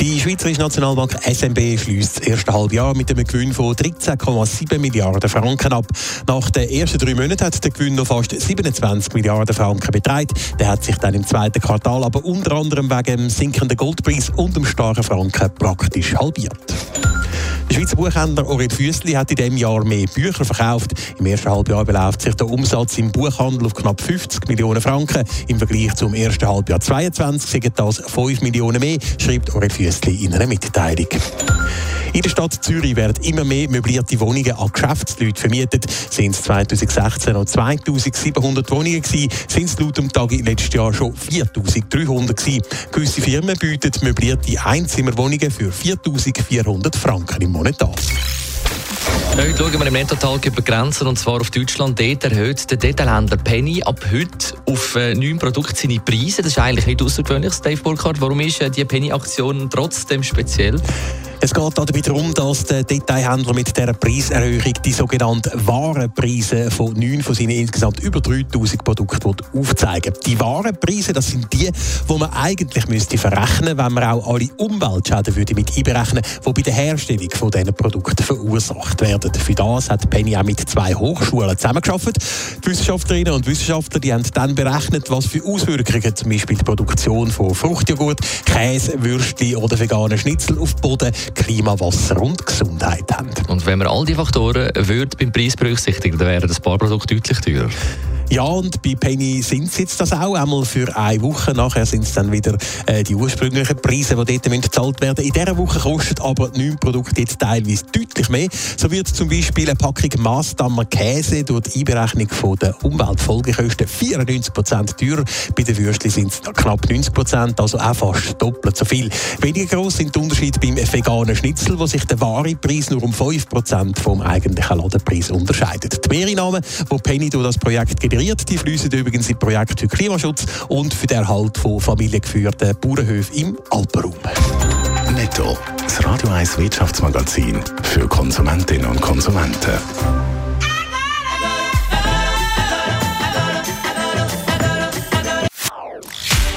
Die Schweizerische Nationalbank SNB schließt das erste Halbjahr mit einem Gewinn von 13,7 Milliarden Franken ab. Nach den ersten drei Monaten hat der Gewinn noch fast 27 Milliarden Franken betragen. Der hat sich dann im zweiten Quartal aber unter anderem wegen dem sinkenden Goldpreis und dem starken Franken praktisch halbiert. Der Schweizer Buchhändler Aurel Füssli hat in diesem Jahr mehr Bücher verkauft. Im ersten Halbjahr beläuft sich der Umsatz im Buchhandel auf knapp 50 Millionen Franken. Im Vergleich zum ersten Halbjahr 2022 sind das 5 Millionen mehr, schreibt Aurel Füssli in einer Mitteilung. In der Stadt Zürich werden immer mehr möblierte Wohnungen an Geschäftsleute vermietet. Sind es 2016 noch 2700 Wohnungen gewesen, sind es laut dem Tag letztes Jahr schon 4300 gewesen. Gewisse Firmen bieten möblierte Einzimmerwohnungen für 4400 Franken im Monat an. Heute schauen wir im Nettotag über Grenzen und zwar auf Deutschland. Dort erhöht der Detailhändler Penny ab heute auf äh, neun Produkte seine Preise. Das ist eigentlich nicht außergewöhnlich, Dave Burkhardt. Warum ist äh, die Penny-Aktion trotzdem speziell? Es geht dabei darum, dass der Detailhändler mit dieser Preiserhöhung die sogenannten Warenpreise von neun von seinen insgesamt über 3000 Produkten aufzeigen Die Warenpreise, das sind die, die man eigentlich müsste verrechnen, wenn man auch alle Umweltschäden würde mit einberechnen, die bei der Herstellung von diesen Produkten verursacht werden. Für das hat Penny auch mit zwei Hochschulen zusammengearbeitet. Die Wissenschaftlerinnen und Wissenschaftler die haben dann berechnet, was für Auswirkungen zum Beispiel die Produktion von Fruchtjoghurt, Käse, Würstchen oder veganen Schnitzel auf Boden Klima, Wasser und Gesundheit haben. Und wenn man all diese Faktoren würde beim Preis berücksichtigen, dann wären das paar Produkte deutlich teurer. Ja, und bei Penny sind es jetzt das auch, einmal für eine Woche. Nachher sind es dann wieder äh, die ursprünglichen Preise, die dort müssen gezahlt werden In dieser Woche kostet aber neun Produkte jetzt teilweise deutlich mehr. So wird zum Beispiel eine Packung Maasdammer Käse durch die Einberechnung von der Umweltfolgekosten 94% teurer. Bei den Würstchen sind es knapp 90%, also auch fast doppelt so viel. Weniger groß sind die Unterschiede beim veganen Schnitzel, wo sich der wahre Preis nur um 5% vom eigentlichen Ladenpreis unterscheidet. Die Mehreinnahmen, die Penny durch das Projekt generiert, generiert. Die fließen übrigens in Projekt für Klimaschutz und für den Erhalt von familiengeführten Bauernhöfen im Alpenraum. Netto, das Radio 1 Wirtschaftsmagazin für Konsumentinnen und Konsumenten.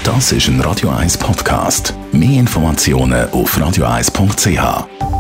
Das ist ein Radio 1 Podcast. Mehr Informationen auf radio1.ch.